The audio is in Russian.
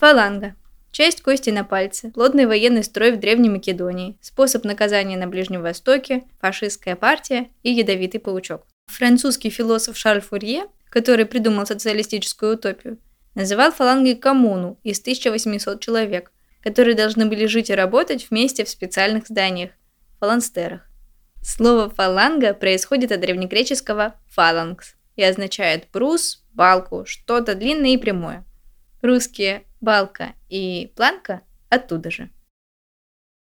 Фаланга. Часть кости на пальце, плотный военный строй в Древней Македонии, способ наказания на Ближнем Востоке, фашистская партия и ядовитый паучок. Французский философ Шарль Фурье, который придумал социалистическую утопию, называл фалангой коммуну из 1800 человек, которые должны были жить и работать вместе в специальных зданиях – фаланстерах. Слово «фаланга» происходит от древнегреческого «фалангс» и означает брус, балку, что-то длинное и прямое. Русские «балка» и «планка» оттуда же.